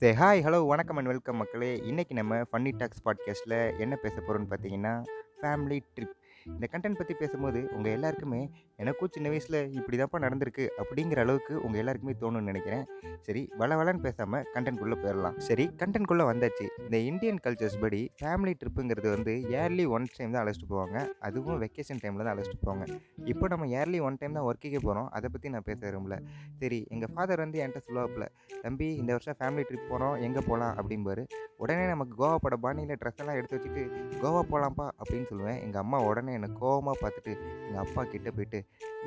சே hi hello வணக்கம் and welcome மக்களே. இன்றைக்கி நம்ம ஃபன்னி டாக்ஸ் பாட்காஸ்ட்டில் என்ன பேச போகிறோன்னு பார்த்தீங்கன்னா ஃபேமிலி ட்ரிப். இந்த கண்டென்ட் பற்றி பேசும்போது உங்கள் எல்லாருக்குமே எனக்கும் சின்ன வயசில் இப்படி தான்ப்பா நடந்திருக்கு அப்படிங்கிற அளவுக்கு உங்கள் எல்லாருக்குமே தோணும்னு நினைக்கிறேன். சரி வள வளன்னு பேசாமல் கண்டென்ட்குள்ளே போயிடலாம் சரி கண்டென்ட்குள்ளே வந்தாச்சு. இந்த இந்தியன் கல்ச்சர்ஸ் படி ஃபேமிலி ட்ரிப்புங்கிறது வந்து இயர்லி ஒன் டைம் தான் அழைச்சிட்டு போவாங்க. அதுவும் வெக்கேஷன் டைமில் தான் அழைச்சிட்டு போவாங்க. இப்போ நம்ம இயர்லி ஒன் டைம் தான் ஒர்க்குக்கே போகிறோம் அதை பற்றி நான் பேச விரும்பல. சரி எங்கள் ஃபாதர் வந்து என்கிட்ட சொல்லுவாப்பில் தம்பி இந்த வருஷம் ஃபேமிலி ட்ரிப் போகிறோம் எங்கே போகலாம் அப்படிம்பாரு. உடனே நமக்கு கோவா பட பாணியில் ட்ரெஸ் எல்லாம் எடுத்து வச்சுட்டு கோவா போகலாம்ப்பா அப்படின்னு சொல்லுவேன். எங்கள் அம்மா உடனே என்னை கோவமாக பார்த்துட்டு எங்கள் அப்பா கிட்டே போயிட்டு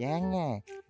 ஏங்க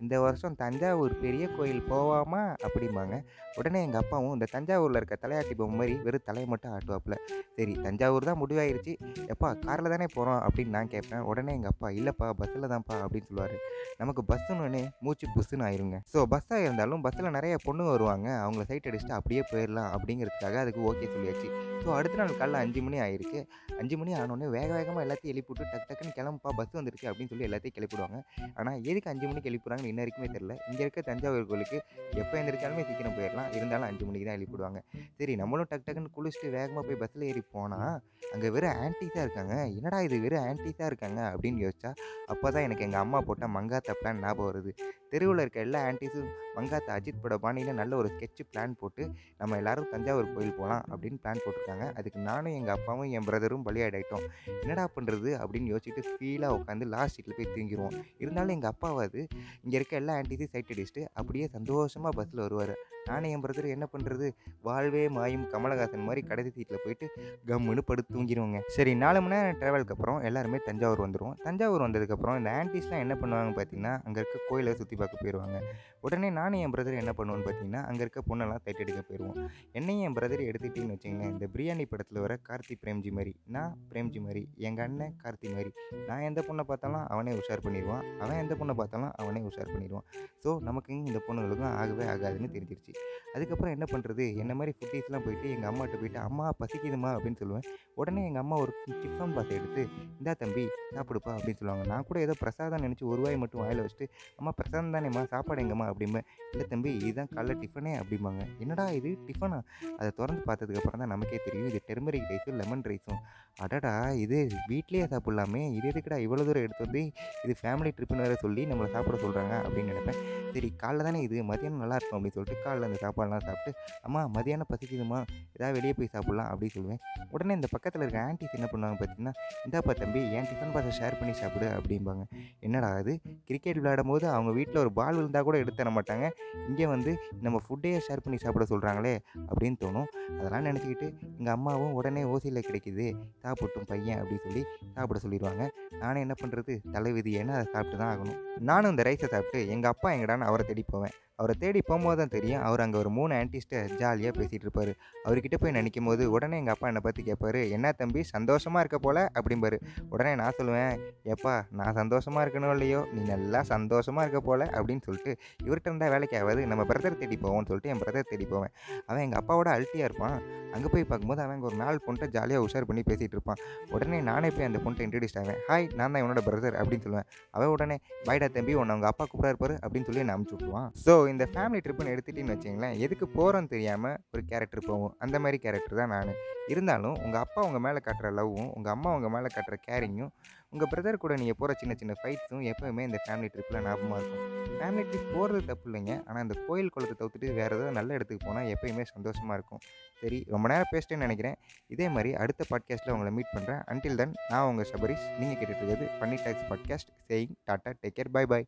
இந்த வருஷம் தஞ்சாவூர் பெரிய கோயில் போவாமா? அப்படிம்பாங்க. உடனே எங்கள் அப்பாவும் இந்த தஞ்சாவூரில் இருக்க தலையாட்டி பொம்மை மாதிரி வெறும் தலையை மட்டும் ஆட்டுவாப்புல. சரி தஞ்சாவூர் தான் முடிவாயிருச்சு. எப்பா காரில் தானே போகிறோம் அப்படின்னு நான் கேட்பேன். உடனே எங்கள் அப்பா இல்லைப்பா பஸ்ஸில் தான்ப்பா அப்படின்னு சொல்லுவார். நமக்கு பஸ்ஸுன்னு மூச்சு புஸ்ஸுன்னு ஆயிருங்க. ஸோ பஸ்ஸாக இருந்தாலும் பஸ்ஸில் நிறைய பொண்ணு வருவாங்க. அவங்கள சைட் அடிச்சுட்டு அப்படியே போயிடலாம் அப்படிங்கிறதுக்காக அதுக்கு ஓகே சொல்லியாச்சு. ஸோ அடுத்த நாள் காலைல அஞ்சு மணி ஆயிருக்கு. அஞ்சு மணி ஆனோடனே வேக வேகமாக எல்லாத்தையும் எழுப்பி விட்டு டக்கு டக்குன்னு கிளம்புப்பா பஸ் வந்துருச்சு அப்படின்னு சொல்லி எல்லாத்தையும் கிளப்பிடுவாங்க. ஆனால் எதுக்கு அஞ்சு மணிக்கு எழுப்பிடுறாங்கன்னு இன்ன வரைக்குமே தெரில இங்கே இருக்க தஞ்சாவூர் கோயிலுக்கு எப்போ எந்திரிச்சாலுமே சீக்கிரம் போயிடலாம். இருந்தாலும் அஞ்சு மணிக்கு தான் எழுப்பிடுவாங்க சரி நம்மளும் டக்கு டக்குன்னு குளிச்சுட்டு வேகமாக போய் பஸ்ஸில் ஏறி போனால் அங்கே வெறும் ஆன்டிஸாக இருக்காங்க. என்னடா இது வெறும் ஆன்டிஸாக இருக்காங்க அப்படின்னு யோசிச்சா அப்போ தான் எனக்கு எங்கள் அம்மா போட்ட மங்காத்தா பிளான் ஞாபகம் வருது. தெருவில் இருக்க எல்லா ஆன்டிஸும் வங்காத்த அஜித் பட பாணியில் நல்ல ஒரு ஸ்கெட்ச் பிளான் போட்டு நம்ம எல்லாரும் தஞ்சாவூர் கோயில் போகலாம் அப்படின்னு பிளான் போட்டிருக்காங்க. அதுக்கு நானும் எங்கள் அப்பாவும் என் பிரதரும் பலியாடாயிட்டோம் என்னடா பண்ணுறது அப்படின்னு யோசிச்சுட்டு ஃபீலாக உட்காந்து லாஸ்ட் சீட்டில் போய் தூங்கிடுவோம் இருந்தாலும் எங்கள் அப்பாவாது இங்கே இருக்க எல்லா ஆன்டிஸையும் சைட் அடிச்சுட்டு அப்படியே சந்தோஷமாக பஸ்ஸில் வருவார். நானும் என் பிரதர் என்ன பண்ணுறது வாழ்வே மாயும் கமலஹாசன் மாதிரி கடைசி சீட்டில் போயிட்டு கம்முன்னு படுத்து தூங்கிடுவோங்க சரி நாலு மணி நேரம் ட்ராவலுக்கு அப்புறம் எல்லாருமே தஞ்சாவூர் வந்துடுவோம் தஞ்சாவூர் வந்ததுக்கப்புறம் இந்த ஆன்டிஸ்லாம் என்ன பண்ணுவாங்க பார்த்தீங்கன்னா அங்கே இருக்க கோயிலை சுற்றி பார்க்க போயிடுவாங்க உடனே நானும் என் பிரதர் என்ன பண்ணுவோன்னு பார்த்தீங்கன்னா அங்கே இருக்க பொண்ணெல்லாம் தைட் எடுக்க போயிடுவோம் என்னையும் என் பிரதர் எடுத்துக்கிட்டிங்கன்னு வச்சிங்களேன் இந்த பிரியாணி படத்தில் வர கார்த்தி பிரேம்ஜி மாதிரி நான் பிரேம்ஜி மாதிரி எங்கள் அண்ணன் கார்த்தி மாதிரி நான் எந்த பொண்ணை பார்த்தாலும் அவனே உஷார் பண்ணிடுவான் அவன் எந்த பொண்ணை பார்த்தாலும் அவனே உஷார் பண்ணிடுவான். ஸோ நமக்கு இந்த பொண்ணுகளுக்கும் ஆகவே ஆகாதுன்னு தெரிஞ்சிருச்சு. அதுக்கப்புறம் என்ன பண்ணுறது என்ன மாதிரி ஃபுட்டீஸ்லாம் போயிட்டு எங்கள் அம்மாட்ட போயிட்டு அம்மா பசிக்குதுமா அப்படின்னு சொல்லுவேன். உடனே எங்கள் அம்மா ஒரு டிஃபன் பாஸ் எடுத்து இந்தா தம்பி சாப்பிடுப்பா அப்படின்னு சொல்லுவாங்க. நான் கூட ஏதோ பிரசாதம் நினச்சி ஒரு வாய் மட்டும் வாயில் வச்சுட்டு அம்மா பிரசாதம் தானேம்மா சாப்பாடு எங்கம்மா அப்படிம்பேன் இல்லை தம்பி இதுதான் காலைல டிஃபனே அப்படிம்பாங்க. என்னடா இது டிஃபனா அதை திறந்து பார்த்ததுக்கப்புறம் தான் நமக்கே தெரியும் இது டெர்மரிக் ரைஸும் லெமன் ரைஸும். அடடா இது வீட்லேயே சாப்பிட்லாமே. இது எதுக்குடா இவ்வளோ தூரம் எடுத்து வந்து இது ஃபேமிலி ட்ரிப்புன்னு வேறு சொல்லி நம்மளை சாப்பிட சொல்கிறாங்க அப்படின்னு நினைப்பேன். சரி காலைல தானே இது? மதியானம் நல்லா இருக்கும் அப்படின்னு சொல்லிட்டு காலைல அந்த சாப்பாடுலாம் சாப்பிட்டு அம்மா மதியானம் பசிக்குதுமா ஏதாவது வெளியே போய் சாப்பிட்லாம் அப்படின்னு சொல்லுவேன். உடனே இந்த பக்கத்தில் இருக்க ஆன்டிஸ் என்ன பண்ணுவாங்க பார்த்தீங்கன்னா இந்தாப்பா தம்பி என் டிஃபன் பாக்ஸை ஷேர் பண்ணி சாப்பிடு அப்படிம்பாங்க. என்னடா அது கிரிக்கெட் விளையாடும் போது அவங்க வீட்டில் ஒரு பால் விழுந்தால் கூட எடுத்து தர மாட்டாங்க. இங்கே வந்து நம்ம ஃபுட்டையே ஷேர் பண்ணி சாப்பிட சொல்கிறாங்களே அப்படின்னு தோணும். அதெல்லாம் நினச்சிக்கிட்டு எங்கள் அம்மாவும் உடனே ஓசையில் கிடைக்குது. சாப்பிட்டும் பையன் அப்படின்னு சொல்லி சாப்பிட சொல்லிடுவாங்க. நானும் என்ன பண்ணுறது தலைவிதி ஏன்னா அதை சாப்பிட்டு தான் ஆகணும். நானும் இந்த ரைஸை சாப்பிட்டு எங்கள் அப்பா எங்கடான்னு அவரை தேடி போவேன். அவரை தேடி போகும்போது தான் தெரியும். அவர் அங்கே ஒரு மூணு ஆன்டிஸ்ட்டை ஜாலியாக பேசிகிட்டு இருப்பார். அவர்கிட்ட போய் நினைக்கும் போது உடனே எங்கள் அப்பா என்னை பற்றி கேட்பாரு என்ன தம்பி சந்தோஷமாக இருக்க போல? அப்படிம்பாரு. உடனே நான் சொல்லுவேன் எப்பா நான் சந்தோஷமாக இருக்கணும் இல்லையோ? நீ நல்லா சந்தோஷமாக இருக்க போல? அப்படின்னு சொல்லிட்டு இவர்கிட்ட இருந்தால் வேலைக்கு ஆகாது நம்ம பிரதர் தேடி போவோம்னு சொல்லிட்டு என் பிரதர் தேடி போவேன். அவன் எங்கள் அப்பாவோட அல்ட்டியாக இருப்பான். அங்கே போய் பார்க்கும்போது அவன் ஒரு நாலு பொண்ணை ஜாலியாக உஷார் பண்ணி பேசிகிட்டு இருப்பான். உடனே நானே போய் அந்த பொண்ணை இன்ட்ரடியூஸ் ஆவேன். ஹாய் நான் தான் என்னோட பிரதர் அப்படின்னு சொல்லுவேன். அவன் உடனே பைடா தம்பி உன்னை அவங்க அப்பா கூப்பிடா இருப்பார் அப்படின்னு சொல்லி நான் அமுச்சு விட்டுருவான். ஸோ இந்த ஃபேமிலி ட்ரிப்புன்னு எடுத்துட்டின்னு வச்சிங்களேன் எதுக்கு போகிறோன்னு தெரியாமல் ஒரு கேரக்டர் போகும் அந்த மாதிரி கேரக்டர் தான் நான். இருந்தாலும் உங்கள் அப்பா உங்கள் மேலே காட்டுற லவ்வும் உங்கள் அம்மா உங்கள் மேலே காட்டுற கேரிங்கும் உங்கள் பிரதர் கூட நீங்கள் போகிற சின்ன சின்ன ஃபைட்ஸும் எப்போவுமே இந்த ஃபேமிலி ட்ரிப்பில் ஞாபகமாக இருக்கும். ஃபேமிலி ட்ரிப் போகிறது தப்பு இல்லைங்க. ஆனால் அந்த கோயில் குளத்தை தவிர்த்துட்டு வேறு ஏதாவது நல்ல இடத்துக்கு போனால் எப்பயுமே சந்தோஷமாக இருக்கும். சரி ரொம்ப நேரம் பேசிட்டேன்னு நினைக்கிறேன். இதே மாதிரி அடுத்த பாட்காஸ்ட்டில் உங்களை மீட் பண்ணுறேன் அன்டில் தென் நான் உங்கள் சபரிஷ். நீங்கள் கேட்டுட்டு இருக்கிறது Bunny Talks podcast saying tata take care bye bye